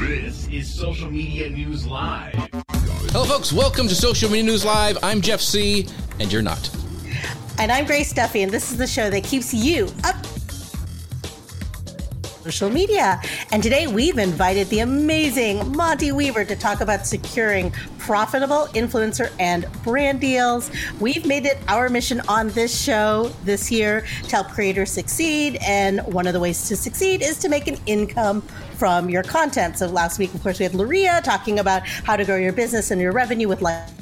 This is Social Media News Live. Hello, folks. Welcome to Social Media News Live. I'm Jeff Sieh, and you're not. And I'm Grace Duffy, and this is the show that keeps you up social media. And today we've invited the amazing Monte Weaver to talk about securing profitable influencer and brand deals. We've made it our mission on this show this year to help creators succeed. And one of the ways to succeed is to make an income from your content. So last week, of course, we had Luria talking about how to grow your business and your revenue with live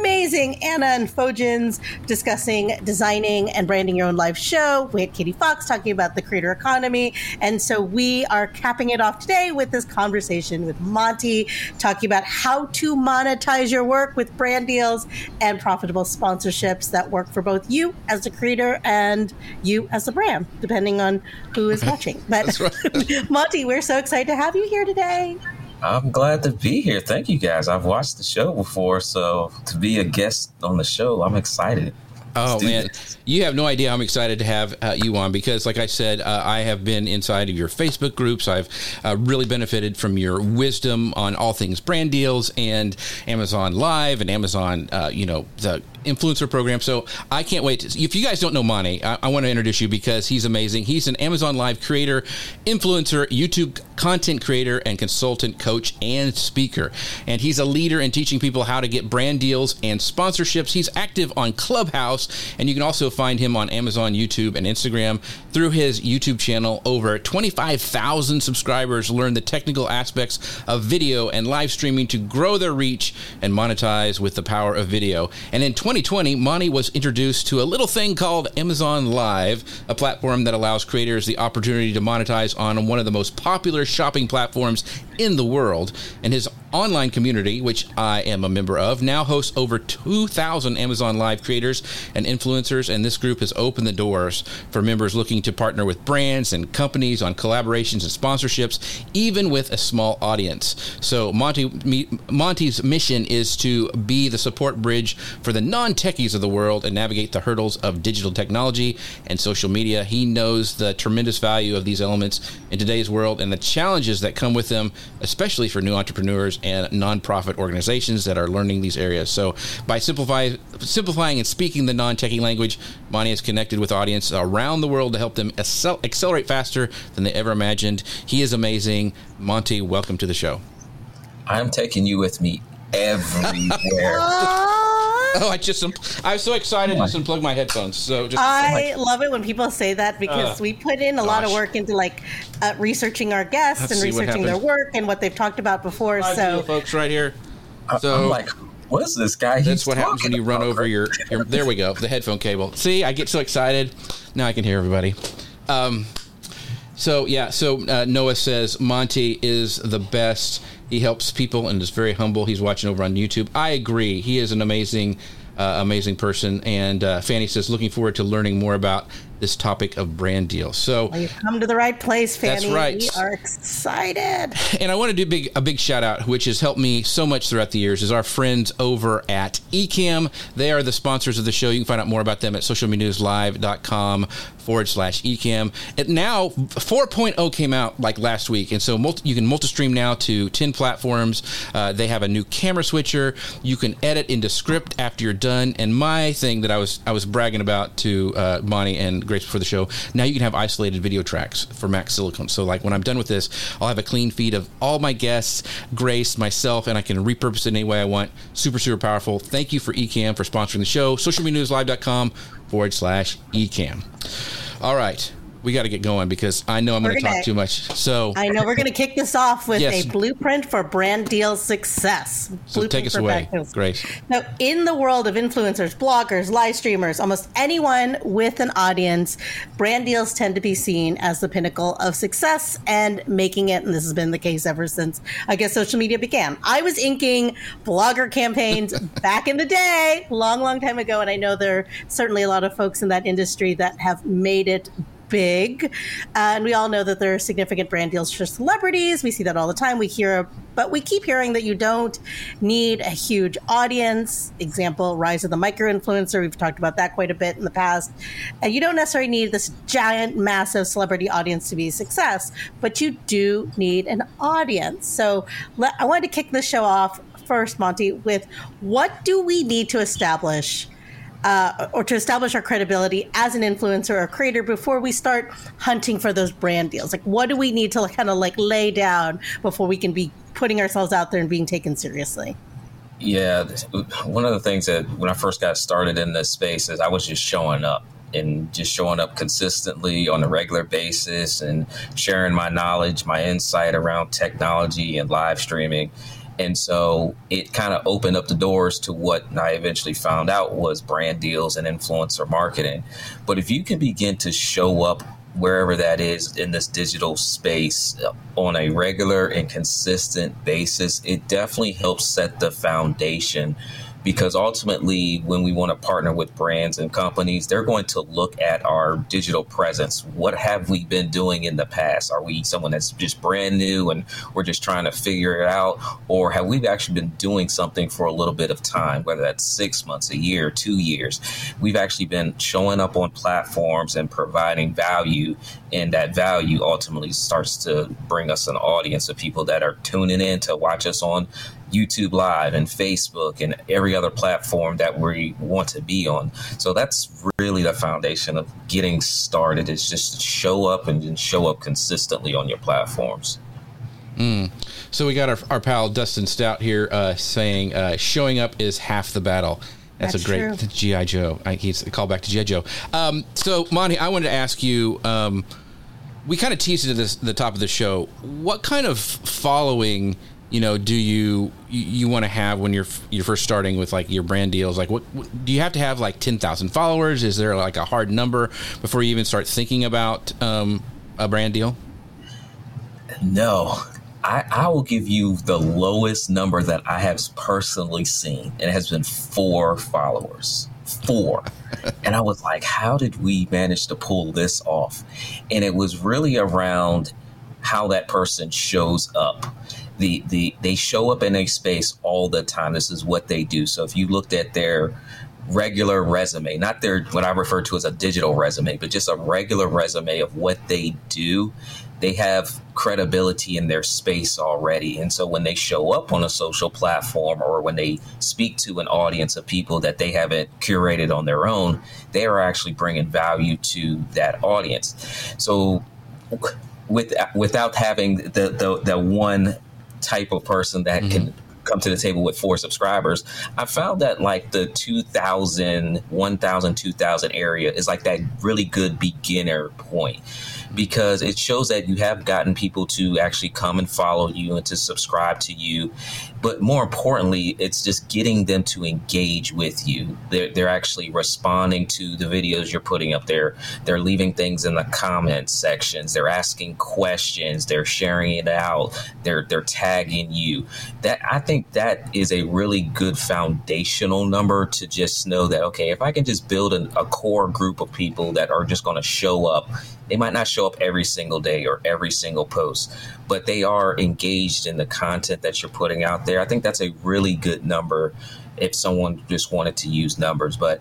amazing Anna and Fojins discussing designing and branding your own live show. We had Katie Fox talking about the creator economy. And so we are capping it off today with this conversation with Monte, talking about how to monetize your work with brand deals and profitable sponsorships that work for both you as a creator and you as a brand, depending on who is watching. But right. Monte, we're so excited to have you here today. I'm glad to be here. Thank you guys. I've watched the show before, so to be a guest on the show, I'm excited. Oh man, this. you have no idea. I'm excited to have uh, you on because, like I said, uh, I have been inside of your Facebook groups. I've uh, really benefited from your wisdom on all things brand deals and Amazon Live and Amazon, uh, you know, the influencer program. So I can't wait. To, if you guys don't know Monte, I, I want to introduce you because he's amazing. He's an Amazon Live creator, influencer, YouTube content creator, and consultant, coach, and speaker. And he's a leader in teaching people how to get brand deals and sponsorships. He's active on Clubhouse, and you can also find him on Amazon, YouTube, and Instagram through his YouTube channel. Over 25,000 subscribers learn the technical aspects of video and live streaming to grow their reach and monetize with the power of video. And in 20 2020, Monte was introduced to a little thing called Amazon Live, a platform that allows creators the opportunity to monetize on one of the most popular shopping platforms in the world. And his online community, which I am a member of, now hosts over 2,000 Amazon Live creators and influencers, and this group has opened the doors for members looking to partner with brands and companies on collaborations and sponsorships, even with a small audience. So Monte Monte's mission is to be the support bridge for the non-techies of the world and navigate the hurdles of digital technology and social media. He knows the tremendous value of these elements in today's world and the challenges that come with them, especially for new entrepreneurs and nonprofit organizations that are learning these areas. So, by simplify, simplifying and speaking the non techie language, Monte has connected with audience around the world to help them accel- accelerate faster than they ever imagined. He is amazing. Monte, welcome to the show. I'm taking you with me everywhere. Oh, I just I was so excited to just unplug my headphones. So just I love it when people say that because uh, we put in a gosh. lot of work into like uh, researching our guests Let's and researching their work and what they've talked about before. so, folks, right here. So, I'm like, what's this guy? That's what happens when you run over your, your. There we go. The headphone cable. See, I get so excited. Now I can hear everybody. Um, so yeah, so uh, Noah says Monte is the best. He helps people and is very humble. He's watching over on YouTube. I agree. He is an amazing, uh, amazing person. And uh, Fanny says, looking forward to learning more about this topic of brand deals. So well, you've come to the right place, Fanny. That's right. We are excited. And I want to do big, a big shout out, which has helped me so much throughout the years, is our friends over at Ecamm. They are the sponsors of the show. You can find out more about them at socialmedianewslive.com forward slash Ecamm. And now 4.0 came out like last week. And so multi, you can multi-stream now to 10 platforms. Uh, they have a new camera switcher. You can edit into script after you're done. And my thing that I was I was bragging about to uh, Monte and Grace before the show. Now you can have isolated video tracks for Max Silicon. So like when I'm done with this, I'll have a clean feed of all my guests, Grace, myself, and I can repurpose it any way I want. Super, super powerful. Thank you for Ecamm for sponsoring the show. Socialmedianewslive.com forward slash Ecamm. All right we got to get going because I know I'm going to talk too much. So I know we're going to kick this off with yes. a blueprint for brand deal success. So take us away, Grace. Now, in the world of influencers, bloggers, live streamers, almost anyone with an audience, brand deals tend to be seen as the pinnacle of success and making it. And this has been the case ever since I guess social media began. I was inking blogger campaigns back in the day, long, long time ago, and I know there are certainly a lot of folks in that industry that have made it big. Uh, and we all know that there are significant brand deals for celebrities. We see that all the time. We hear, but we keep hearing that you don't need a huge audience. Example, rise of the micro influencer. We've talked about that quite a bit in the past. And you don't necessarily need this giant, massive celebrity audience to be a success, but you do need an audience. So let, I wanted to kick the show off first, Monte, with what do we need to establish? Uh, or to establish our credibility as an influencer or creator before we start hunting for those brand deals? Like, what do we need to kind of like lay down before we can be putting ourselves out there and being taken seriously? Yeah, one of the things that when I first got started in this space is I was just showing up and just showing up consistently on a regular basis and sharing my knowledge, my insight around technology and live streaming. And so it kind of opened up the doors to what I eventually found out was brand deals and influencer marketing. But if you can begin to show up wherever that is in this digital space uh, on a regular and consistent basis, it definitely helps set the foundation because ultimately when we want to partner with brands and companies they're going to look at our digital presence. What have we been doing in the past? Are we someone that's just brand new and we're just trying to figure it out? Or have we actually been doing something for a little bit of time whether that's six months a year two years? We've actually been showing up on platforms and providing value and that value ultimately starts to bring us an audience of people that are tuning in to watch us on YouTube Live and Facebook and every other platform that we want to be on. So that's really the foundation of getting started is just show up and show up consistently on your platforms. Mm. So we got our, our pal Dustin Stout here uh, saying uh, showing up is half the battle. That's, That's a great GI Joe. I, he's a callback to GI Joe. Um, so Monte, I wanted to ask you. Um, we kind of teased it at this, the top of the show. What kind of following you know do you you, want to have when you're you're first starting with like your brand deals like what, what do you have to have like 10,000 followers is there like a hard number before you even start thinking about um, a brand deal no I, I will give you the lowest number that I have personally seen. It has been four followers. Four. and I was like, how did we manage to pull this off? And it was really around how that person shows up the the they show up in a space all the time. This is what they do. So if you looked at their regular resume, not their what I refer to as a digital resume, but just a regular resume of what they do, they have credibility in their space already. And so when they show up on a social platform or when they speak to an audience of people that they haven't curated on their own, they are actually bringing value to that audience. So with without having the the, the one type of person that mm-hmm. can come to the table with four subscribers, I found that like the 2000, 1000, 2000 area is like that really good beginner point because it shows that you have gotten people to actually come and follow you and to subscribe to you. But more importantly, it's just getting them to engage with you. They're, they're actually responding to the videos you're putting up there. They're leaving things in the comment sections. They're asking questions. They're sharing it out. They're they're tagging you. That I think that is a really good foundational number to just know that okay, if I can just build a, a core group of people that are just going to show up they might not show up every single day or every single post, but they are engaged in the content that you're putting out there. I think that's a really good number if someone just wanted to use numbers. But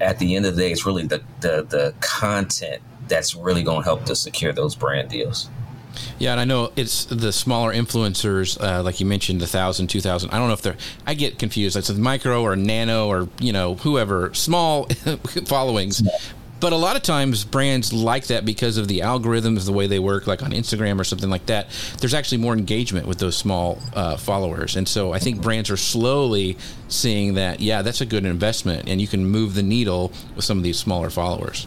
at the end of the day, it's really the, the, the content that's really going to help to secure those brand deals. Yeah, and I know it's the smaller influencers, uh, like you mentioned, the thousand, two thousand. I don't know if they're. I get confused. It's a micro or nano or you know whoever small followings. But a lot of times brands like that because of the algorithms, the way they work, like on Instagram or something like that. There's actually more engagement with those small uh, followers, and so I think brands are slowly seeing that. Yeah, that's a good investment, and you can move the needle with some of these smaller followers.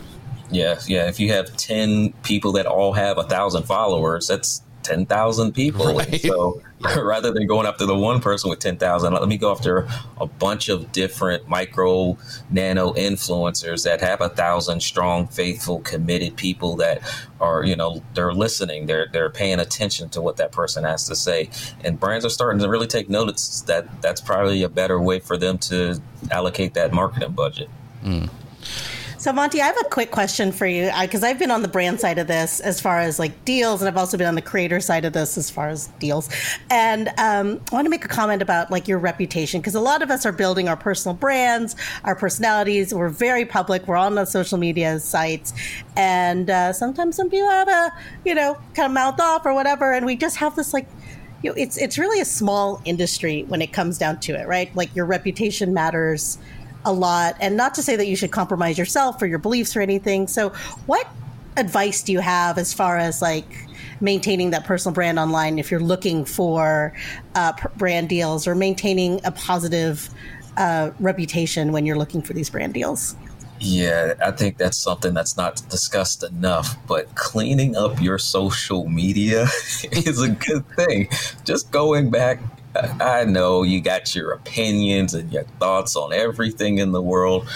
Yeah, yeah. If you have ten people that all have a thousand followers, that's 10,000 people. Right. So rather than going after the one person with 10,000, let me go after a bunch of different micro nano influencers that have a thousand strong, faithful, committed people that are, you know, they're listening, they're, they're paying attention to what that person has to say. And brands are starting to really take notice that that's probably a better way for them to allocate that marketing budget. Mm. So, Monte, I have a quick question for you because I've been on the brand side of this as far as like deals, and I've also been on the creator side of this as far as deals. And um, I want to make a comment about like your reputation because a lot of us are building our personal brands, our personalities. We're very public. We're on the social media sites, and uh, sometimes some people have a you know kind of mouth off or whatever, and we just have this like you know, it's it's really a small industry when it comes down to it, right? Like your reputation matters a lot. And not to say that you should compromise yourself or your beliefs or anything. So, what advice do you have as far as like maintaining that personal brand online if you're looking for uh, brand deals or maintaining a positive uh, reputation when you're looking for these brand deals? Yeah, I think that's something that's not discussed enough. But cleaning up your social media is a good thing. Just going back I know you got your opinions and your thoughts on everything in the world.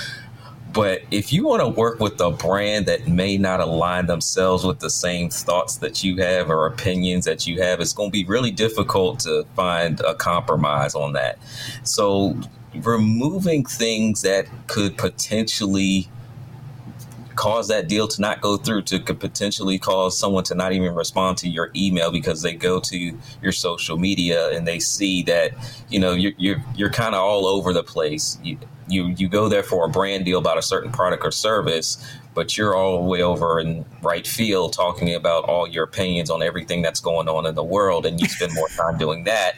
But if you want to work with a brand that may not align themselves with the same thoughts that you have or opinions that you have, it's going to be really difficult to find a compromise on that. So, removing things that could potentially cause that deal to not go through to could potentially cause someone to not even respond to your email because they go to your social media and they see that you know you're you're, you're kind of all over the place. You, you you go there for a brand deal about a certain product or service but you're all the way over in right field talking about all your opinions on everything that's going on in the world and you spend more time doing that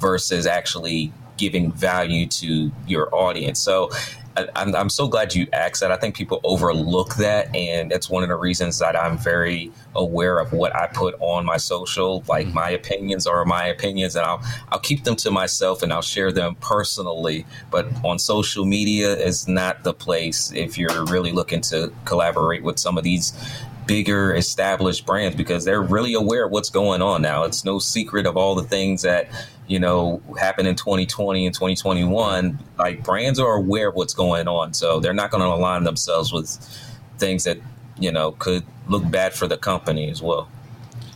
versus actually giving value to your audience. So I'm, I'm so glad you asked that. I think people overlook that, and that's one of the reasons that I'm very aware of what I put on my social. Like mm-hmm. my opinions are my opinions, and I'll I'll keep them to myself and I'll share them personally. But on social media is not the place if you're really looking to collaborate with some of these bigger established brands because they're really aware of what's going on now. It's no secret of all the things that you know, happened in 2020 and 2021, like brands are aware of what's going on. So they're not going to align themselves with things that, you know, could look bad for the company as well.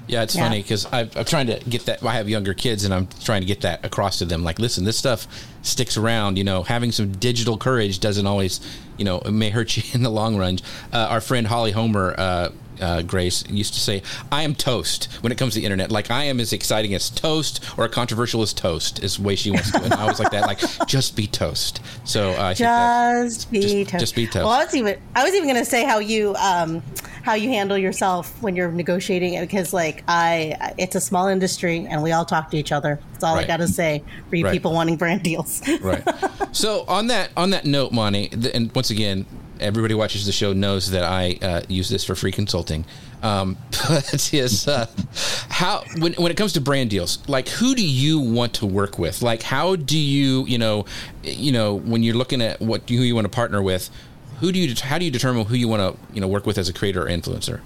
Yeah, it's yeah. funny because I'm trying to get that. I have younger kids, and I'm trying to get that across to them. Like, listen, this stuff sticks around. You know, having some digital courage doesn't always, you know, it may hurt you in the long run. Uh, our friend Holly Homer uh, uh, Grace used to say, "I am toast" when it comes to the internet. Like I am as exciting as toast or a controversial as toast is the way she wants to. And I was like that, like just be toast. So uh, just be just, toast. Just be toast. Well, I was even I was even going to say how you um, how you handle yourself when you're negotiating it because like I it's a small industry and we all talk to each other. That's all right. I got to say for you right. people wanting brand deals. right. So on that on that note, Monte, and once again, everybody watches the show knows that I uh, use this for free consulting. Um, but is uh, how when when it comes to brand deals, like who do you want to work with? Like how do you you know you know when you're looking at what who you want to partner with, who do you how do you determine who you want to you know work with as a creator or influencer?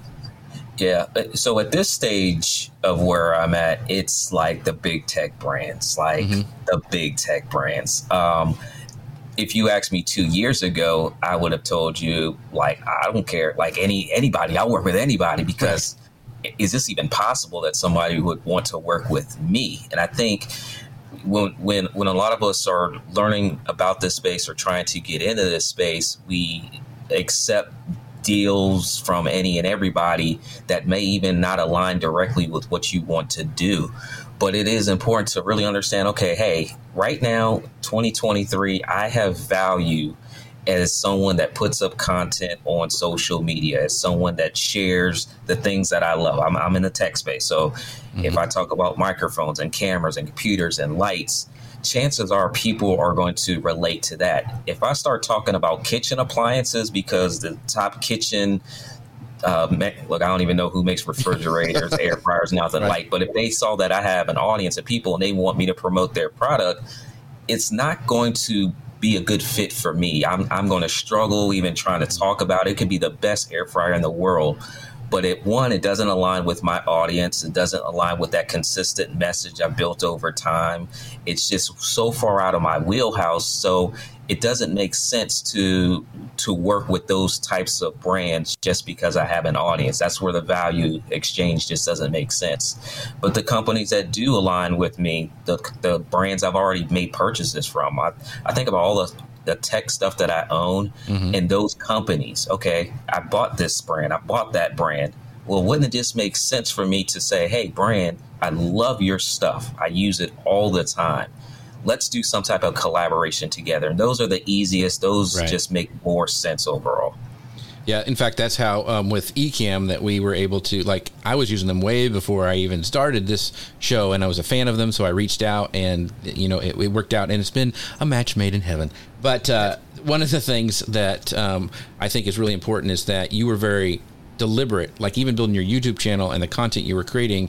Yeah. Uh, so at this stage of where I'm at, it's like the big tech brands, like mm-hmm. the big tech brands. Um, if you asked me two years ago, I would have told you like I don't care, like any anybody. I'll work with anybody because is this even possible that somebody would want to work with me? And I think when when when a lot of us are learning about this space or trying to get into this space, we accept deals from any and everybody that may even not align directly with what you want to do but it is important to really understand okay, hey, right now, 2023, I have value as someone that puts up content on social media, as someone that shares the things that I love. I'm, I'm in the tech space. So mm-hmm. if I talk about microphones and cameras and computers and lights, chances are people are going to relate to that. If I start talking about kitchen appliances because the top kitchen uh, look, I don't even know who makes refrigerators, air fryers, nothing right. like. But if they saw that I have an audience of people and they want me to promote their product, it's not going to be a good fit for me. I'm I'm going to struggle even trying to talk about it. It could be the best air fryer in the world, but it one it doesn't align with my audience it doesn't align with that consistent message i built over time it's just so far out of my wheelhouse so it doesn't make sense to to work with those types of brands just because I have an audience. That's where the value exchange just doesn't make sense. But the companies that do align with me, the the brands I've already made purchases from, I, I think about all the the tech stuff that I own mm-hmm. and those companies. Okay, I bought this brand, I bought that brand. Well, wouldn't it just make sense for me to say, hey, brand, I love your stuff. I use it all the time. Let's do some type of collaboration together. And those are the easiest. Those right. just make more sense overall. Yeah, in fact, that's how um, with Ecamm that we were able to like. I was using them way before I even started this show, and I was a fan of them, so I reached out, and you know, it, it worked out, and it's been a match made in heaven. But uh, one of the things that um, I think is really important is that you were very deliberate, like even building your YouTube channel and the content you were creating,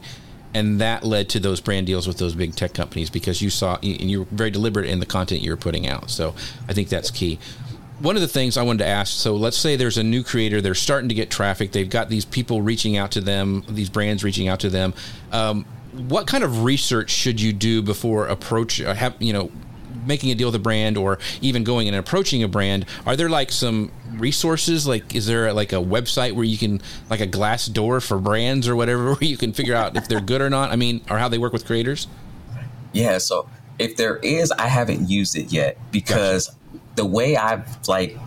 and that led to those brand deals with those big tech companies because you saw and you were very deliberate in the content you were putting out. So I think that's key one of the things I wanted to ask so let's say there's a new creator, they're starting to get traffic, they've got these people reaching out to them, these brands reaching out to them. Um, what kind of research should you do before approach, uh, have, you know, making a deal with a brand or even going and approaching a brand? Are there like some resources? Like is there like a website where you can like a Glassdoor for brands or whatever where you can figure out if they're good or not? I mean or how they work with creators? Yeah so if there is i haven't used it yet because gotcha the way I've like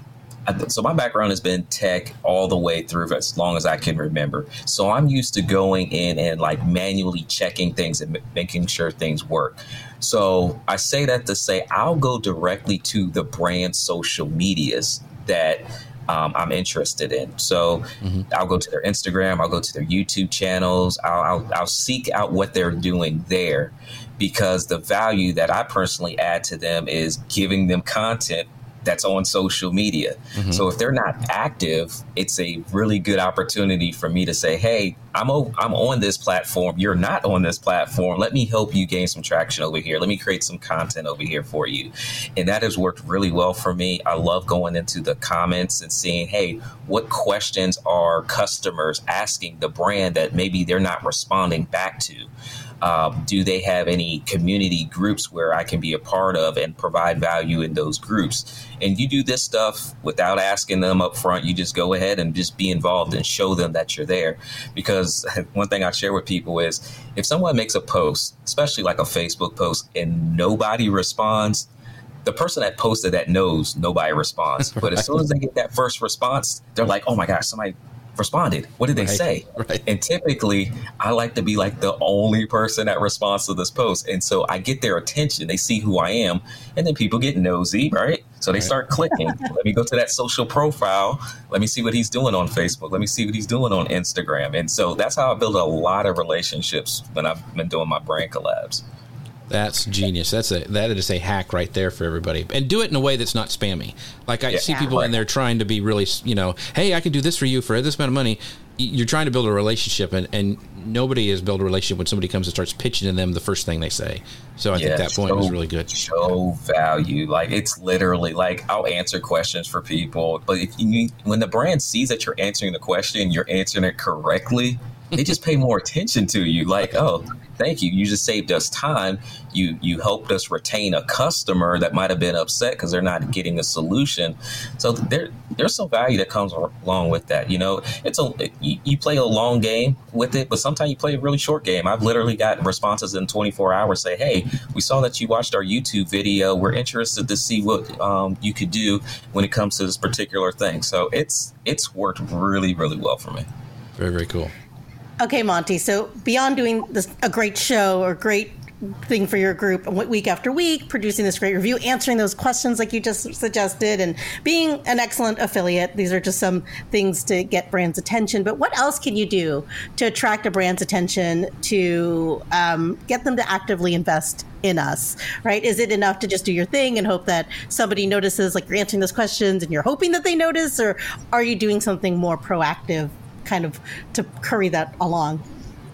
so my background has been tech all the way through as long as I can remember. So I'm used to going in and like manually checking things and making sure things work. So I say that to say I'll go directly to the brand social medias that um, I'm interested in. So mm-hmm. I'll go to their Instagram, I'll go to their YouTube channels, I'll, I'll, I'll seek out what they're doing there because the value that I personally add to them is giving them content that's on social media. Mm-hmm. So if they're not active, it's a really good opportunity for me to say, "Hey, I'm o- I'm on this platform. You're not on this platform. Let me help you gain some traction over here. Let me create some content over here for you." And that has worked really well for me. I love going into the comments and seeing, "Hey, what questions are customers asking the brand that maybe they're not responding back to?" Um, do they have any community groups where I can be a part of and provide value in those groups? And you do this stuff without asking them up front. You just go ahead and just be involved and show them that you're there. Because one thing I share with people is if someone makes a post, especially like a Facebook post, and nobody responds, the person that posted that knows nobody responds. But as soon as they get that first response, they're like, oh my gosh, somebody responded? What did they right, say? Right. And typically, I like to be like the only person that responds to this post. And so I get their attention. They see who I am. And then people get nosy, right? So they right. start clicking. Let me go to that social profile. Let me see what he's doing on Facebook. Let me see what he's doing on Instagram. And so that's how I build a lot of relationships when I've been doing my brand collabs. That's genius. That's a that is a hack right there for everybody, and do it in a way that's not spammy. Like I yeah. see people yeah, right. in there trying to be really, you know, hey, I can do this for you for this amount of money. You're trying to build a relationship, and, and nobody has built a relationship when somebody comes and starts pitching to them the first thing they say. So I yeah, think that point show, was really good. Show value, like it's literally like I'll answer questions for people, but if you when the brand sees that you're answering the question, you're answering it correctly, they just pay more attention to you. Like, oh, thank you. You just saved us time. You you helped us retain a customer that might have been upset because they're not getting a solution. So there there's some value that comes along with that. You know, it's a you, play a long game with it, but sometimes you play a really short game. I've literally got responses in 24 hours say, "Hey, we saw that you watched our YouTube video. We're interested to see what um, you could do when it comes to this particular thing." So it's it's worked really really well for me. Very very cool. Okay, Monte. So beyond doing this, a great show or great thing for your group week after week, producing this great review, answering those questions like you just suggested, and being an excellent affiliate. These are just some things to get brands' attention. But what else can you do to attract a brand's attention to um, get them to actively invest in us, right? Is it enough to just do your thing and hope that somebody notices, like you're answering those questions and you're hoping that they notice, or are you doing something more proactive, kind of to curry that along?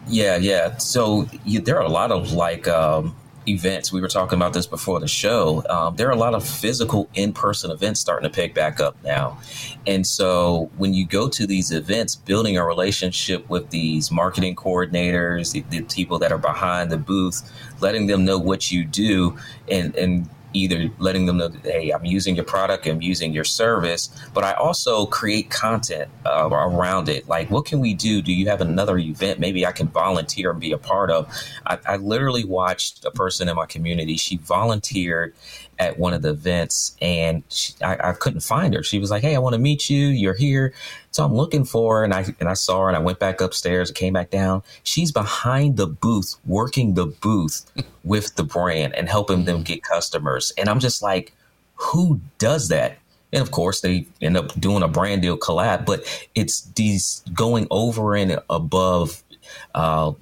Yeah, yeah. So you, there are a lot of like um, events. We were talking about this before the show. Um, there are a lot of physical in person events starting to pick back up now. And so when you go to these events, building a relationship with these marketing coordinators, the, the people that are behind the booth, letting them know what you do and, and either letting them know that hey i'm using your product i'm using your service but i also create content uh, around it. Like what can we do? Do you have another event maybe i can volunteer and be a part of? I, I literally watched a person in my community she volunteered at one of the events and she, I, I, couldn't find her. She was like, Hey, I want to meet you. You're here. So I'm looking for her and I, and I saw her and I went back upstairs and came back down. She's behind the booth, working the booth with the brand and helping them mm. get customers. And I'm just like, who does that? And of course, they end up doing a brand deal collab, but it's these going over and above uh,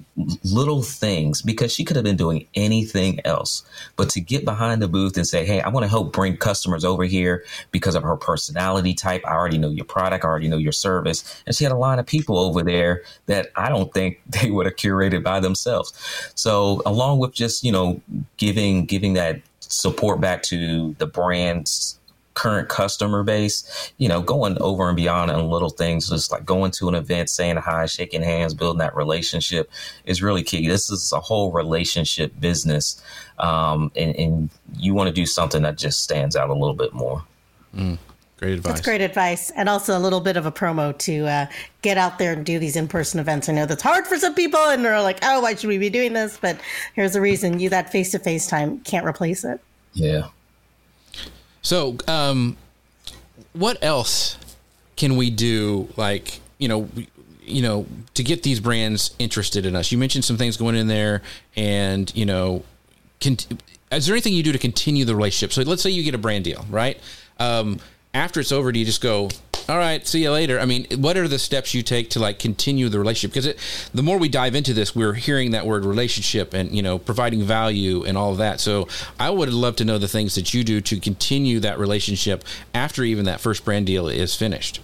little things because she could have been doing anything else. But to get behind the booth and say, hey, I want to help bring customers over here because of her personality type. I already know your product, I already know your service. And she had a lot of people over there that I don't think they would have curated by themselves. So along with just, you know, giving giving that support back to the brands current customer base, you know, going over and beyond on little things, just like going to an event, saying hi, shaking hands, building that relationship is really key. This is a whole relationship business. Um, and, and, you want to do something that just stands out a little bit more. Mm. Great advice. That's great advice, and also a little bit of a promo to uh, get out there and do these in-person events. I know that's hard for some people, and they're like, "Oh, why should we be doing this?" But here's the reason: you that face-to-face time can't replace it. Yeah, so, um, what else can we do? Like, you know, you know, to get these brands interested in us. You mentioned some things going in there, and you know, cont- is there anything you do to continue the relationship? So, let's say you get a brand deal, right? Um, after it's over, do you just go, all right, see you later? I mean, what are the steps you take to like continue the relationship? Because it, the more we dive into this, we're hearing that word relationship and, you know, providing value and all of that. So I would love to know the things that you do to continue that relationship after even that first brand deal is finished.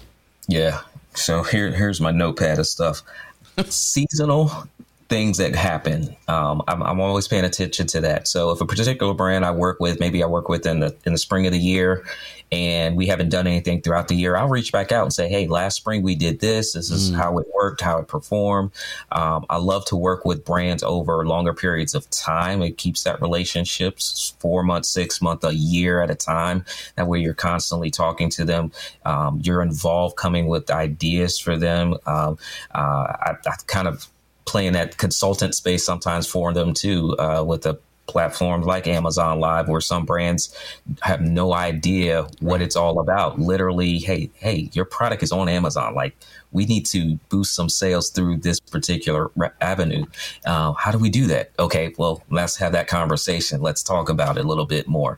Yeah. So here, here's my notepad of stuff. Seasonal things that happen. Um, I'm, I'm, always paying attention to that. So if a particular brand I work with, maybe I work with in the in the spring of the year, and we haven't done anything throughout the year, I'll reach back out and say, hey, last spring we did this. This is mm. how it worked, how it performed. Um, I love to work with brands over longer periods of time. It keeps that relationships four months, six months, a year at a time. That way you're constantly talking to them. Um, you're involved coming with ideas for them. Um, uh, I, I kind of play in that consultant space sometimes for them too uh, with the platforms like Amazon Live, where some brands have no idea what it's all about. Literally, hey, hey, your product is on Amazon. Like, we need to boost some sales through this particular avenue. Uh, how do we do that? Okay, well, let's have that conversation. Let's talk about it a little bit more.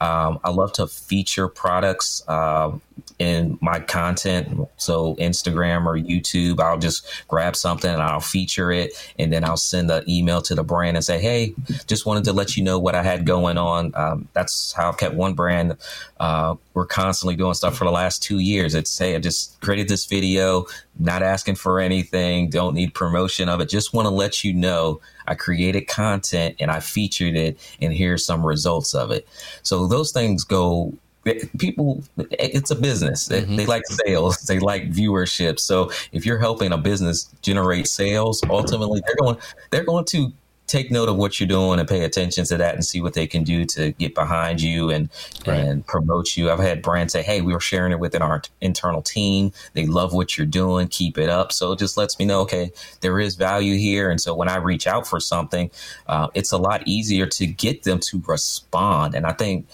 Um, I love to feature products. Uh, in my content. So Instagram or YouTube, I'll just grab something and I'll feature it, and then I'll send an email to the brand and say, "Hey, just wanted to let you know what I had going on." Um, that's how I've kept one brand. Uh, we're constantly doing stuff for the last two years. It's hey, I just created this video, not asking for anything, don't need promotion of it. Just want to let you know I created content and I featured it, and here's some results of it. So those things go people it's a business mm-hmm. they like sales they like viewership so if you're helping a business generate sales ultimately they're going they're going to take note of what you're doing and pay attention to that and see what they can do to get behind you and right. and promote you. I've had brands say, "Hey, we were sharing it within our internal team. They love what you're doing. Keep it up." So it just lets me know, okay, there is value here. And so when I reach out for something, uh, it's a lot easier to get them to respond. And I think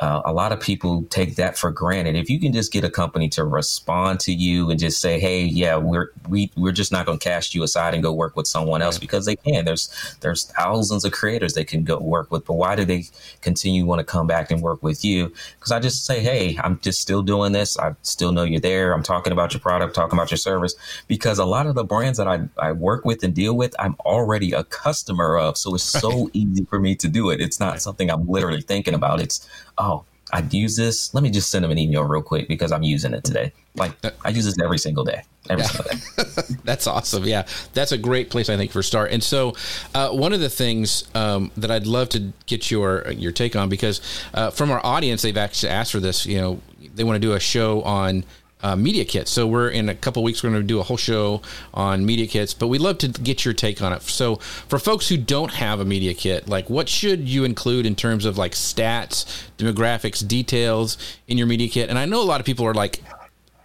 uh, a lot of people take that for granted. If you can just get a company to respond to you and just say, "Hey, yeah, we're we we're just not going to cast you aside and go work with someone else," because they can. There's there's thousands of creators they can go work with, but why do they continue want to come back and work with you? Because I just say, "Hey, I'm just still doing this. I still know you're there. I'm talking about your product, talking about your service." Because a lot of the brands that I I work with and deal with, I'm already a customer of, so it's so easy for me to do it. It's not something I'm literally thinking about. It's oh, I'd use this. Let me just send them an email real quick because I'm using it today. Like I use this every single day. Every yeah. single day. That's awesome. Yeah, that's a great place I think for start. And so, uh, one of the things um, that I'd love to get your your take on because uh, from our audience, they've actually asked for this. You know, they want to do a show on uh, media kits. So we're in a couple weeks. We're going to do a whole show on media kits, but we'd love to get your take on it. So for folks who don't have a media kit, like what should you include in terms of like stats, demographics, details in your media kit? And I know a lot of people are like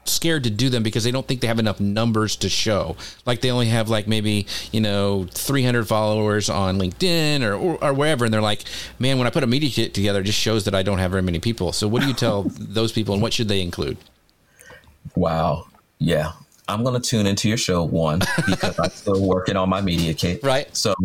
scared to do them because they don't think they have enough numbers to show. Like they only have like maybe, you know, 300 followers on LinkedIn or, or, or, wherever. And they're like, man, when I put a media kit together, it just shows that I don't have very many people. So what do you tell those people and what should they include? Wow. Yeah. I'm going to tune into your show, one, because I'm still working on my media kit. Right. So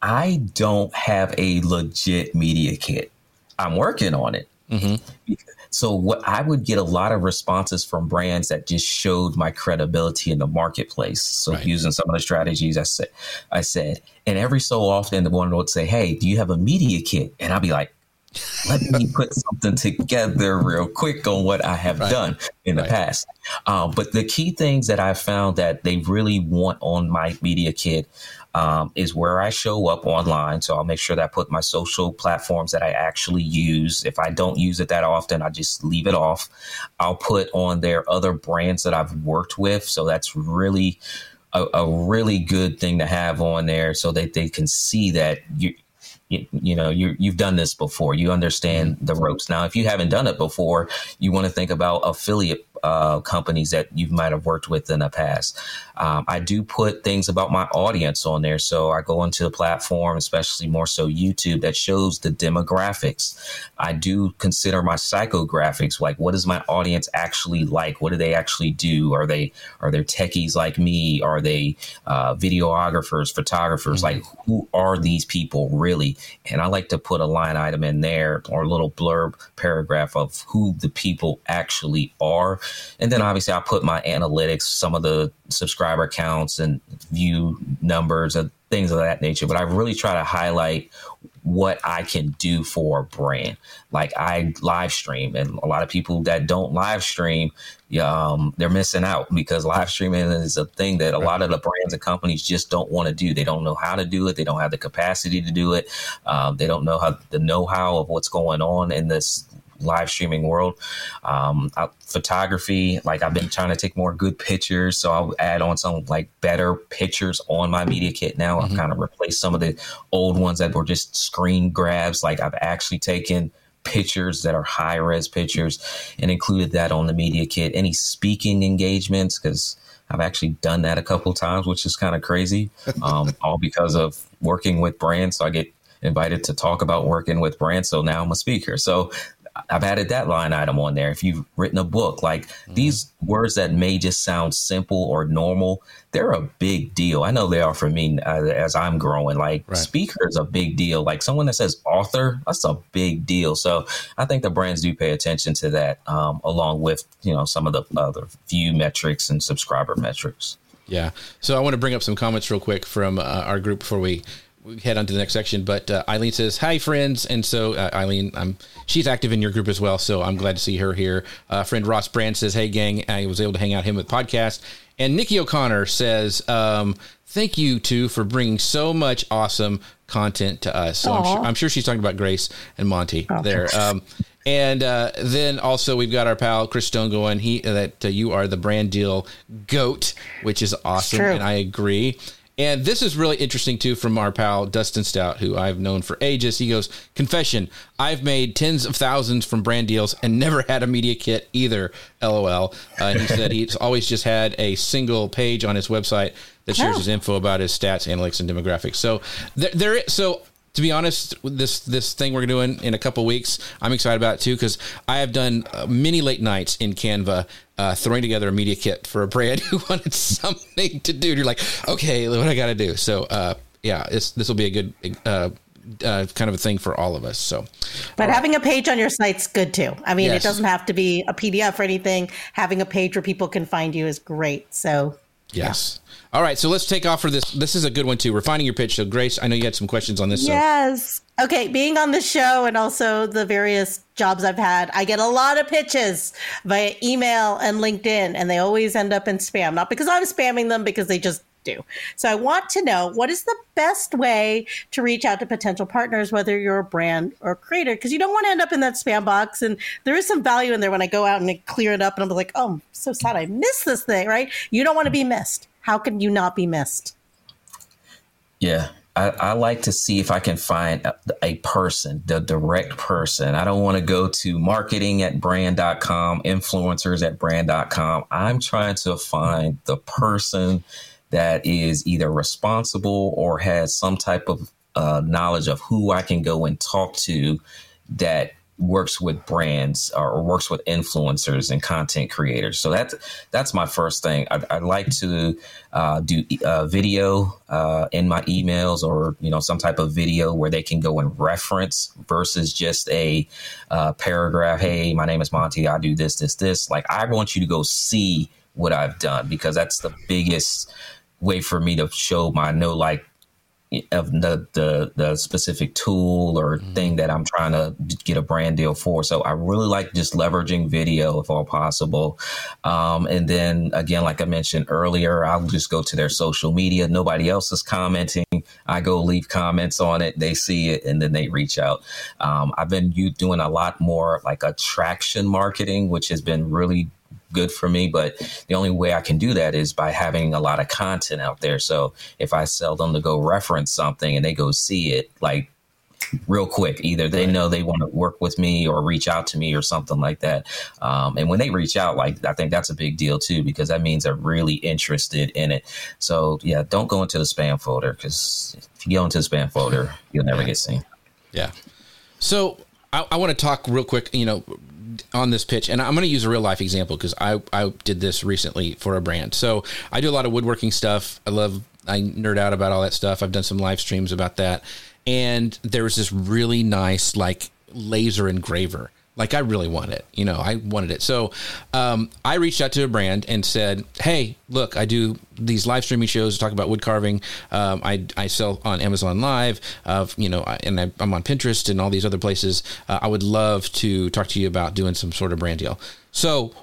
I don't have a legit media kit. I'm working on it. Mm-hmm. So what I would get a lot of responses from brands that just showed my credibility in the marketplace. So right. using some of the strategies I said, I said, and every so often the one would say, "Hey, do you have a media kit?" And I'd be like, let me put something together real quick on what I have right. done in the right. past. Um, but the key things that I found that they really want on my media kit um, is where I show up online. So I'll make sure that I put my social platforms that I actually use. If I don't use it that often, I just leave it off. I'll put on there other brands that I've worked with. So that's really a, a, really good thing to have on there so that they can see that you you, you know you you've done this before you understand mm-hmm. the ropes now if you haven't done it before you want to think about affiliate uh, companies that you might have worked with in the past. Um, I do put things about my audience on there. So I go into the platform, especially more so YouTube, that shows the demographics. I do consider my psychographics, like what is my audience actually like? What do they actually do? Are they are they techies like me? Are they uh, videographers, photographers? Mm-hmm. Like who are these people really? And I like to put a line item in there or a little blurb paragraph of who the people actually are and then obviously I put my analytics, some of the subscriber counts and view numbers and things of that nature. But I really try to highlight what I can do for a brand. Like I live stream, and a lot of people that don't live stream, um, they're missing out because live streaming is a thing that a lot of the brands and companies just don't want to do. They don't know how to do it. They don't have the capacity to do it. Um, they don't know how the know how of what's going on in this live streaming world. Um, I, photography, like I've been trying to take more good pictures, so I'll add on some like better pictures on my media kit now. Mm-hmm. I've kind of replaced some of the old ones that were just screen grabs. Like I've actually taken pictures that are high res pictures and included that on the media kit. Any speaking engagements because I've actually done that a couple times, which is kind of crazy. Um, all because of working with brands. So I get invited to talk about working with brands. So now I'm a speaker. So I've added that line item on there. If you've written a book, like mm-hmm. these words that may just sound simple or normal, they're a big deal. I know they are for me uh, as I'm growing. Like right. speaker is a big deal. Like someone that says author, that's a big deal. So I think the brands do pay attention to that, um, along with you know some of the other view metrics and subscriber metrics. Yeah. So I want to bring up some comments real quick from uh, our group before we we head on to the next section. But uh, Eileen says, "Hi, friends," and so uh, Eileen, I'm she's active in your group as well, so I'm glad to see her here. Uh, friend Ross Brand says, "Hey, gang, I was able to hang out him with podcast." And Nikki O'Connor says, um, "Thank you two for bringing so much awesome content to us." So I'm sure, I'm sure, she's talking about Grace and Monte okay. there. Um, and uh, then also we've got our pal Chris Stone going. He that uh, you are the brand deal goat, which is awesome, and I agree. And this is really interesting too from our pal Dustin Stout, who I've known for ages. He goes, Confession, I've made tens of thousands from brand deals and never had a media kit either. LOL. Uh, and he said he's always just had a single page on his website that shares oh. his info about his stats, analytics, and demographics. So there, there so to be honest, this this thing we're doing in a couple weeks, I'm excited about it too because I have done uh, many late nights in Canva uh, throwing together a media kit for a brand who wanted something to do. And you're like, okay, what I got to do? So uh, yeah, this will be a good. Uh, uh, kind of a thing for all of us. So, but having a page on your site's good too. I mean, yes. it doesn't have to be a PDF or anything. Having a page where people can find you is great. So, yes. Yeah. All right, so let's take off for this. This is a good one too. Refining your pitch. So, Grace, I know you had some questions on this. Yes. So. Okay, being on the show and also the various jobs I've had, I get a lot of pitches via email and LinkedIn, and they always end up in spam. Not because I'm spamming them, because they just do. So I want to know what is the best way to reach out to potential partners, whether you're a brand or a creator, because you don't want to end up in that spam box. And there is some value in there when I go out and clear it up and I'm like, oh, I'm so sad I missed this thing, right? You don't want to be missed. How can you not be missed? Yeah. I, I like to see if I can find a, a person, the direct person. I don't want to go to marketing at brand.com, influencers at brand.com. I'm trying to find the person that is either responsible or has some type of uh, knowledge of who I can go and talk to that works with brands or works with influencers and content creators. So that's that's my first thing. I, I like to uh, do uh, video uh, in my emails or you know some type of video where they can go and reference versus just a uh, paragraph. Hey, my name is Monte. I do this, this, this. Like I want you to go see what I've done because that's the biggest way for me to show my know like of the, the the specific tool or mm-hmm. thing that I'm trying to get a brand deal for. So I really like just leveraging video if all possible. Um, and then again, like I mentioned earlier, I'll just go to their social media. Nobody else is commenting. I go leave comments on it. They see it and then they reach out. Um, I've been doing a lot more like attraction marketing, which has been really good for me. But the only way I can do that is by having a lot of content out there. So if I sell them to go reference something and they go see it, like real quick. Either they know they want to work with me or reach out to me or something like that. Um, and when they reach out, like I think that's a big deal too because that means they're really interested in it. So yeah, don't go into the spam folder because if you go into the spam folder, you'll never get seen. Yeah. So I, I want to talk real quick. You know, on this pitch, and I'm going to use a real life example because I, I did this recently for a brand. So I do a lot of woodworking stuff. I love, I nerd out about all that stuff. I've done some live streams about that. And there was this really nice, like, laser engraver like I really want it, you know, I wanted it. So um, I reached out to a brand and said, "Hey, look, I do these live streaming shows talk about wood carving. Um, I, I sell on Amazon Live, of you know, and I, am on Pinterest and all these other places. Uh, I would love to talk to you about doing some sort of brand deal." So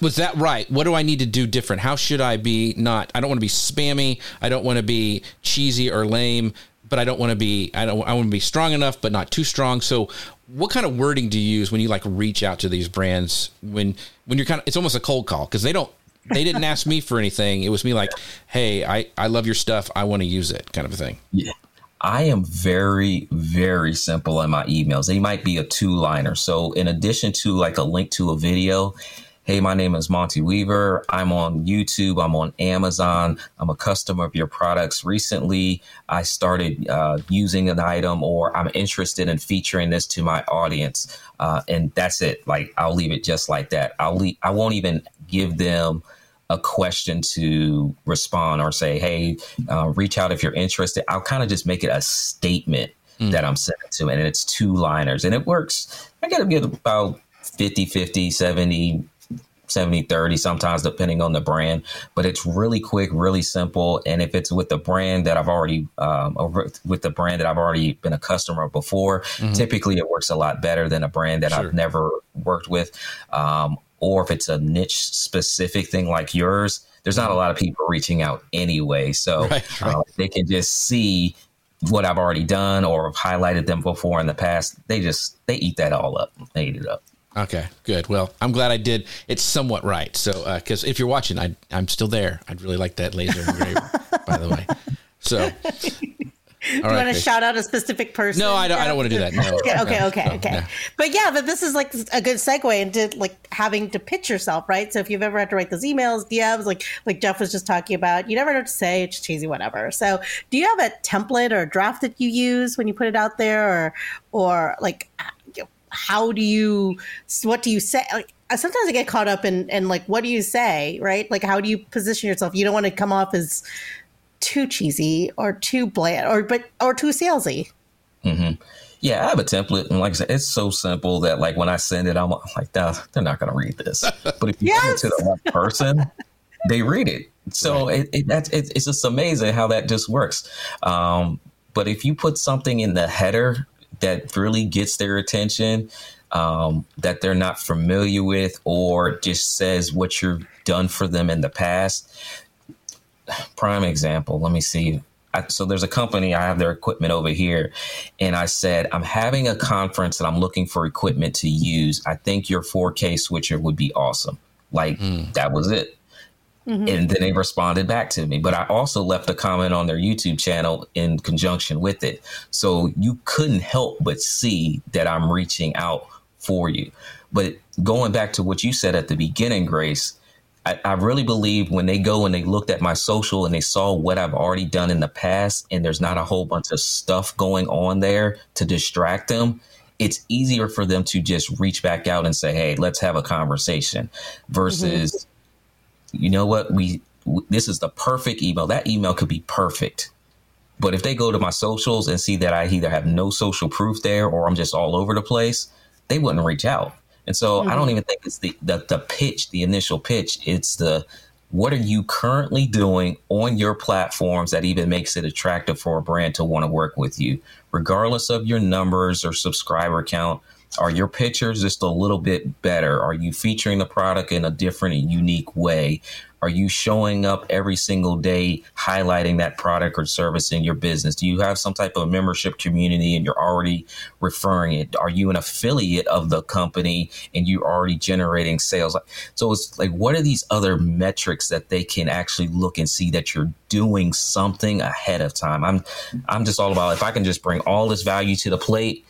was that right? What do I need to do different? How should I be not? I don't want to be spammy. I don't want to be cheesy or lame but I don't want to be I don't I want to be strong enough but not too strong. So what kind of wording do you use when you like reach out to these brands when when you're kind of it's almost a cold call because they don't they didn't ask me for anything. It was me like, "Hey, I I love your stuff. I want to use it." kind of a thing. Yeah. I am very, very simple in my emails. They might be a two liner. So, in addition to like a link to a video, Hey, my name is Monte Weaver. I'm on YouTube. I'm on Amazon. I'm a customer of your products. Recently, I started uh, using an item or I'm interested in featuring this to my audience. Uh, and that's it. Like, I'll leave it just like that. I'll leave, I won't even give them a question to respond or say, hey, uh, reach out if you're interested. I'll kind of just make it a statement mm. that I'm sending to, and it's two liners. And it works. I got to get about 50, 50, 70 70 30 sometimes depending on the brand but it's really quick really simple and if it's with the brand that i've already um, with the brand that i've already been a customer before mm-hmm. typically it works a lot better than a brand that sure. i've never worked with um, or if it's a niche specific thing like yours there's not a lot of people reaching out anyway so right, right. Uh, they can just see what I've already done or have highlighted them before in the past. They just they eat that all up. They eat it up. Okay, good. Well, I'm glad I did It's somewhat right. So, because uh, if you're watching, I, I'm still there. I'd really like that laser engraver, by the way. So, do you want to shout out a specific person? No, I don't. I don't want to do that. No. okay, okay, no, okay, no, okay. But yeah, but this is like a good segue into like having to pitch yourself, right? So if you've ever had to write those emails, DMs, like like Jeff was just talking about, you never know what to say. It's cheesy, whatever. So do you have a template or a draft that you use when you put it out there, or or like how do you what do you say like sometimes i get caught up in in like what do you say right like how do you position yourself you don't want to come off as too cheesy or too bland or but or too salesy mm-hmm. Yeah, I have a template, and like I said, it's so simple that like when I send it, I'm like, nah, they're not going to read this. But if you send it to the right person, they read it. So it, it, that's it, it's just amazing how that just works. Um, but if you put something in the header that really gets their attention, um, that they're not familiar with, or just says what you've done for them in the past, prime example. Let me see. I, so there's a company. I have their equipment over here, and I said I'm having a conference and I'm looking for equipment to use. I think your 4K switcher would be awesome. Like that was it. Mm-hmm. And then they responded back to me. But I also left a comment on their YouTube channel in conjunction with it. So you couldn't help but see that I'm reaching out for you. But going back to what you said at the beginning, Grace, I, I really believe when they go and they looked at my social and they saw what I've already done in the past, and there's not a whole bunch of stuff going on there to distract them, it's easier for them to just reach back out and say, "Hey, let's have a conversation," mm-hmm. versus, you know what, we w- this is the perfect email. That email could be perfect. But if they go to my socials and see that I either have no social proof there or I'm just all over the place, they wouldn't reach out. And so I don't mm-hmm. even think it's the, the the pitch, the initial pitch. It's the what are you currently doing on your platforms that even makes it attractive for a brand to want to work with you, regardless of your numbers or subscriber count. Are your pictures just a little bit better? Are you featuring the product in a different and unique way? Are you showing up every single day highlighting that product or service in your business? Do you have some type of membership community and you're already referring it? Are you an affiliate of the company and you're already generating sales? So it's like, what are these other metrics that they can actually look and see that you're doing something ahead of time? I'm, I'm just all about if I can just bring all this value to the plate.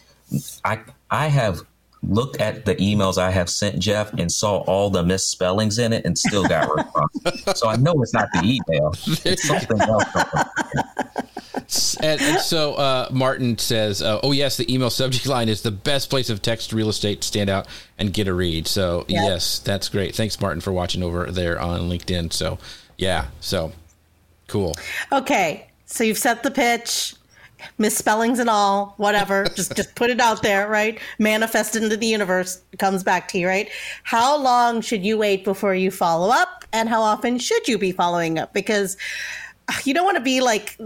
I, I have looked at the emails I have sent Jeff and saw all the misspellings in it and still got response. so I know it's not the email. It's something else. And, and so uh, Martin says, uh, "Oh yes, the email subject line is the best place of text real estate to stand out and get a read." So Yeah. yes, that's great. Thanks, Martin, for watching over there on LinkedIn. So yeah, so cool. okay so you've set the pitch misspellings and all whatever just just put it out there right manifest it into the universe comes back to you right how long should you wait before you follow up and how often should you be following up because uh, you don't want to be like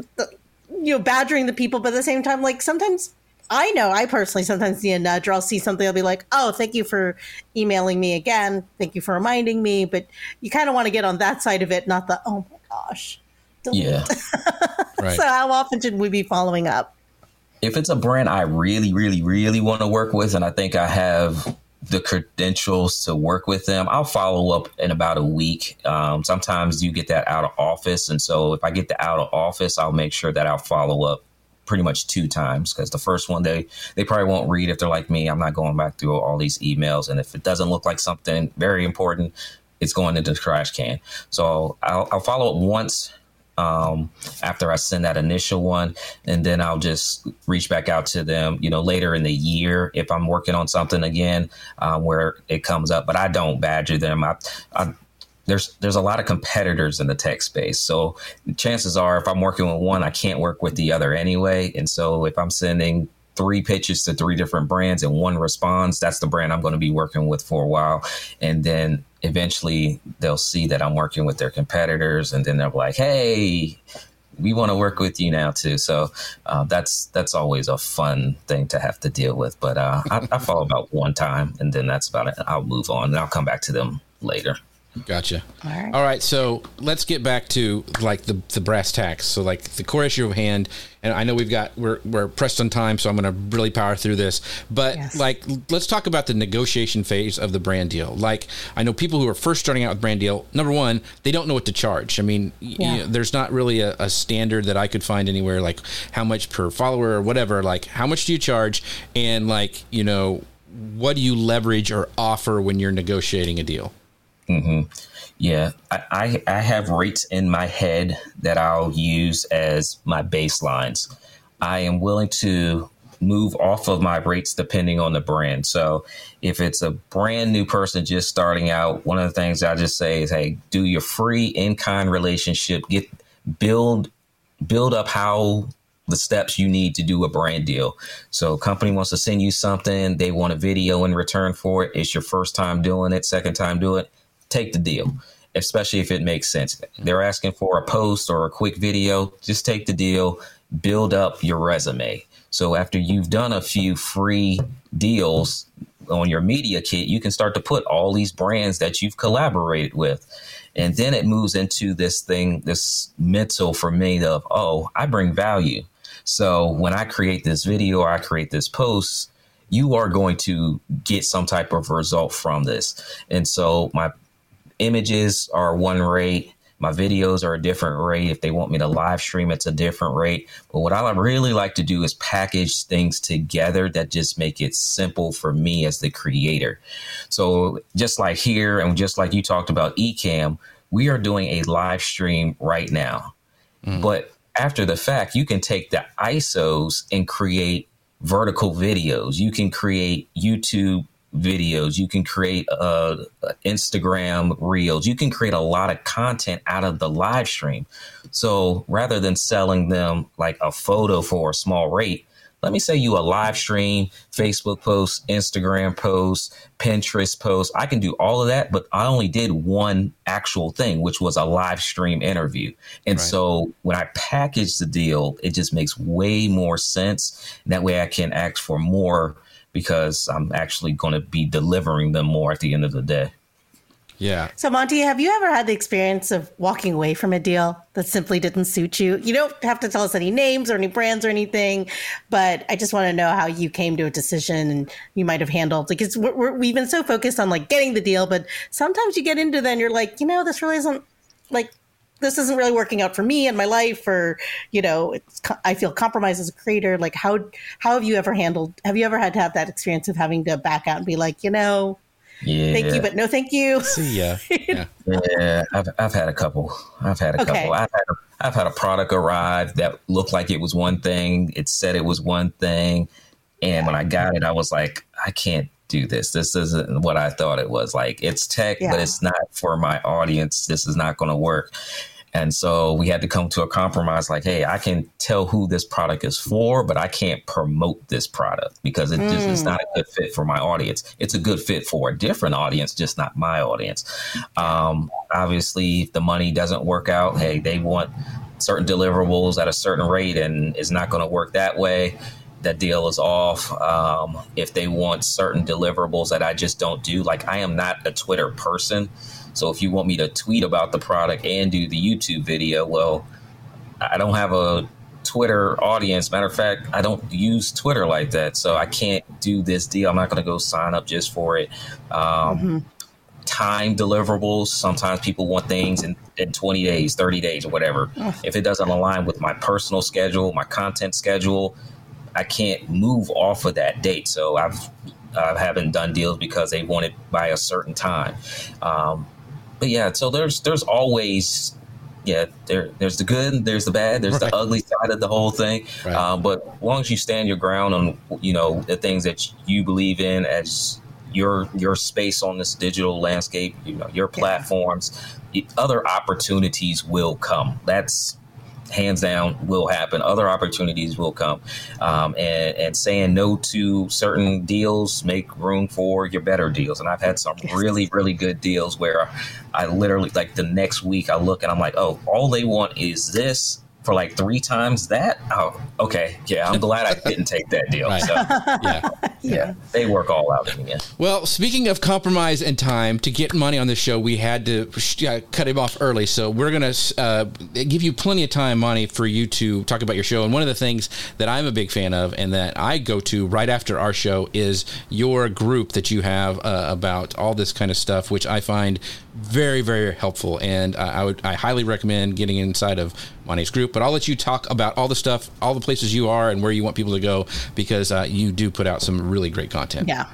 you know badgering the people but at the same time like sometimes I know I personally sometimes see a nudge or I'll see something I'll be like, oh, thank you for emailing me again. Thank you for reminding me. But you kind of want to get on that side of it, not the, oh my gosh. Yeah. Right. So how often should we be following up? if it's a brand I really, really, really want to work with, and I think I have the credentials to work with them, I'll follow up in about a week. Um, sometimes you get that out of office. And so if I get the out of office, I'll make sure that I'll follow up pretty much two times because the first one they they probably won't read if they're like me i'm not going back through all these emails and if it doesn't look like something very important it's going into the trash can so i'll, I'll follow up once um, after I send that initial one, and then I'll just reach back out to them, you know, later in the year if I'm working on something again um, where it comes up. But I don't badger them. I, I, there's there's a lot of competitors in the tech space, so chances are if I'm working with one, I can't work with the other anyway. And so if I'm sending three pitches to three different brands and one responds, that's the brand I'm going to be working with for a while. And then eventually they'll see that I'm working with their competitors, and then they're like, "Hey, we want to work with you now too." So uh, that's that's always a fun thing to have to deal with. But uh, I, I follow about one time, and then that's about it. I'll move on, and I'll come back to them later. Gotcha. All right. All right. So let's get back to like the the brass tacks. So like the core issue of hand, and I know we've got we're we're pressed on time, so I'm going to really power through this. But Yes. like, let's talk about the negotiation phase of the brand deal. Like, I know people who are first starting out with brand deal. Number one, they don't know what to charge. I mean, Yeah. you know, there's not really a, a standard that I could find anywhere. Like how much per follower or whatever. Like how much do you charge, and like you know. What do you leverage or offer when you're negotiating a deal? Mm-hmm. Yeah, I, I, I have rates in my head that I'll use as my baselines. I am willing to move off of my rates depending on the brand. So if it's a brand new person just starting out, one of the things I just say is, hey, do your free in-kind relationship, get build build up how the steps you need to do a brand deal. So company wants to send you something, they want a video in return for it. It's your first time doing it, second time doing it, take the deal. Especially if it makes sense. They're asking for a post or a quick video, just take the deal, build up your resume. So after you've done a few free deals on your media kit, you can start to put all these brands that you've collaborated with. And then it moves into this thing, this mental for me of, oh, I bring value. So when I create this video or I create this post, you are going to get some type of result from this. And so my images are one rate. My videos are a different rate. If they want me to live stream, it's a different rate. But what I really like to do is package things together that just make it simple for me as the creator. So just like here, and just like you talked about Ecamm, we are doing a live stream right now. Mm-hmm. But after the fact, you can take the ISOs and create vertical videos. You can create YouTube videos. You can create uh, Instagram reels. You can create a lot of content out of the live stream. So rather than selling them like a photo for a small rate, let me say you a live stream, Facebook post, Instagram post, Pinterest post. I can do all of that, but I only did one actual thing, which was a live stream interview. And Right. so when I package the deal, it just makes way more sense. That way I can ask for more because I'm actually going to be delivering them more at the end of the day. Yeah. So, Monte, have you ever had the experience of walking away from a deal that simply didn't suit you? You don't have to tell us any names or any brands or anything, but I just want to know how you came to a decision and you might have handled because we're, we're, we've been so focused on like getting the deal, but sometimes you get into then you're like, you know, this really isn't like this isn't really working out for me and my life, or you know, it's, I feel compromised as a creator. Like, how how have you ever handled? Have you ever had to have that experience of having to back out and be like, you know, Yeah. thank you, but no, thank you. See ya. Yeah. Yeah, I've I've had a couple. I've had a Okay. couple. I've had a, I've had a product arrive that looked like it was one thing. It said it was one thing, and when I got it, I was like, I can't do this. This isn't what I thought it was. Like it's tech, Yeah. but it's not for my audience. This is not going to work. And so we had to come to a compromise like, hey, I can tell who this product is for, but I can't promote this product because it just is not a good fit for my audience. It's a good fit for a different audience, just not my audience. Um, obviously, if the money doesn't work out, hey, they want certain deliverables at a certain rate and it's not going to work that way. That deal is off. Um, if they want certain deliverables that I just don't do, like I am not a Twitter person. So if you want me to tweet about the product and do the YouTube video, well, I don't have a Twitter audience. Matter of fact, I don't use Twitter like that. So I can't do this deal. I'm not going to go sign up just for it. Um, Time deliverables. Sometimes people want things in, in 20 days, 30 days, or whatever. If it doesn't align with my personal schedule, my content schedule, I can't move off of that date. So I've I haven't done deals because they want it by a certain time. Um, but yeah, so there's there's always yeah there there's the good, there's the bad, there's Right. the ugly side of the whole thing. Right. Um, but as long as you stand your ground on you know the things that you believe in as your your space on this digital landscape, you know your platforms, y- other opportunities will come. That's hands down will happen. Other opportunities will come, um, and and saying no to certain deals make room for your better deals. And I've had some really really good deals where I literally like the next week I look and I'm like, oh, all they want is this for like three times that. Oh, okay. Yeah, I'm glad I didn't take that deal. Right. So, Yeah. yeah, they work all out in the end. Well, speaking of compromise and time, to get money on this show, we had to uh, cut him off early. So we're going to uh, give you plenty of time, Monte, for you to talk about your show. And one of the things that I'm a big fan of and that I go to right after our show is your group that you have uh, about all this kind of stuff, which I find very, very helpful. And I, I would, I highly recommend getting inside of Monte's group. But I'll let you talk about all the stuff, all the places you are, and where you want people to go because uh, you do put out some really great content. Yeah.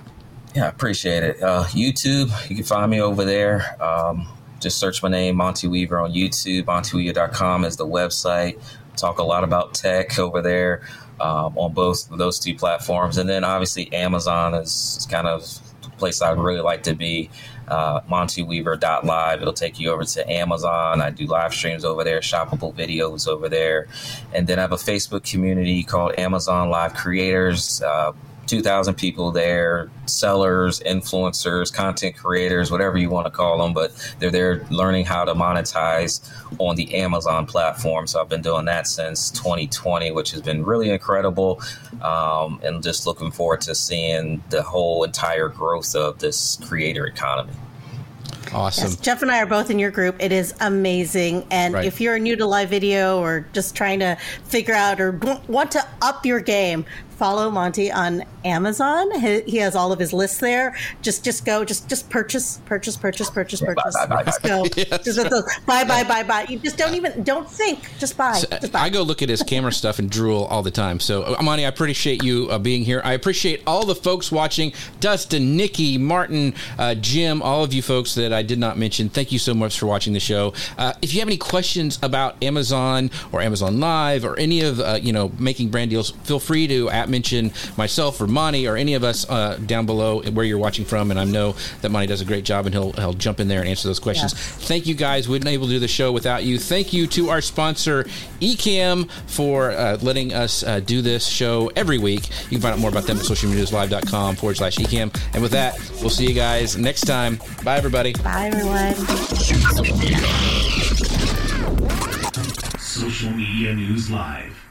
Yeah, I appreciate it. Uh, YouTube, you can find me over there. Um, just search my name, Monte Weaver, on YouTube. MonteWeaver.com is the website. Talk a lot about tech over there um, on both of those two platforms. And then obviously, Amazon is, is kind of the place I'd really like to be. Uh, MonteWeaver.live. It'll take you over to Amazon. I do live streams over there, shoppable videos over there. And then I have a Facebook community called Amazon Live Creators. Uh, 2,000 people there, sellers, influencers, content creators, whatever you want to call them, but they're there learning how to monetize on the Amazon platform. So I've been doing that since 2020, which has been really incredible. Um, and just looking forward to seeing the whole entire growth of this creator economy. Awesome. Yes, Jeff and I are both in your group. It is amazing. And Right. if you're new to live video or just trying to figure out or want to up your game, follow Monte on Amazon. He, he has all of his lists there. Just just go, just just purchase, purchase, purchase, purchase, Yeah, buy, purchase. buy, buy, just buy. go. Just let those- buy, buy, buy, buy. You just don't even don't think. Just buy. Just buy. I go look at his camera stuff and drool all the time. So, Amani, I appreciate you uh, being here. I appreciate all the folks watching Dustin, Nikki, Martin, uh, Jim, all of you folks that I did not mention. Thank you so much for watching the show. Uh, if you have any questions about Amazon or Amazon Live or any of, uh, you know, making brand deals, feel free to at mention myself or Monte or any of us uh, down below where you're watching from. And I know that Monte does a great job and he'll, he'll jump in there and answer those questions. Thank you guys. We wouldn't be able to do the show without you. Thank you to our sponsor, Ecamm, for uh, letting us uh, do this show every week. You can find out more about them at socialmediaslive.com forward slash Ecamm. And with that, we'll see you guys next time. Bye, everybody. Bye, everyone. Social Media News Live.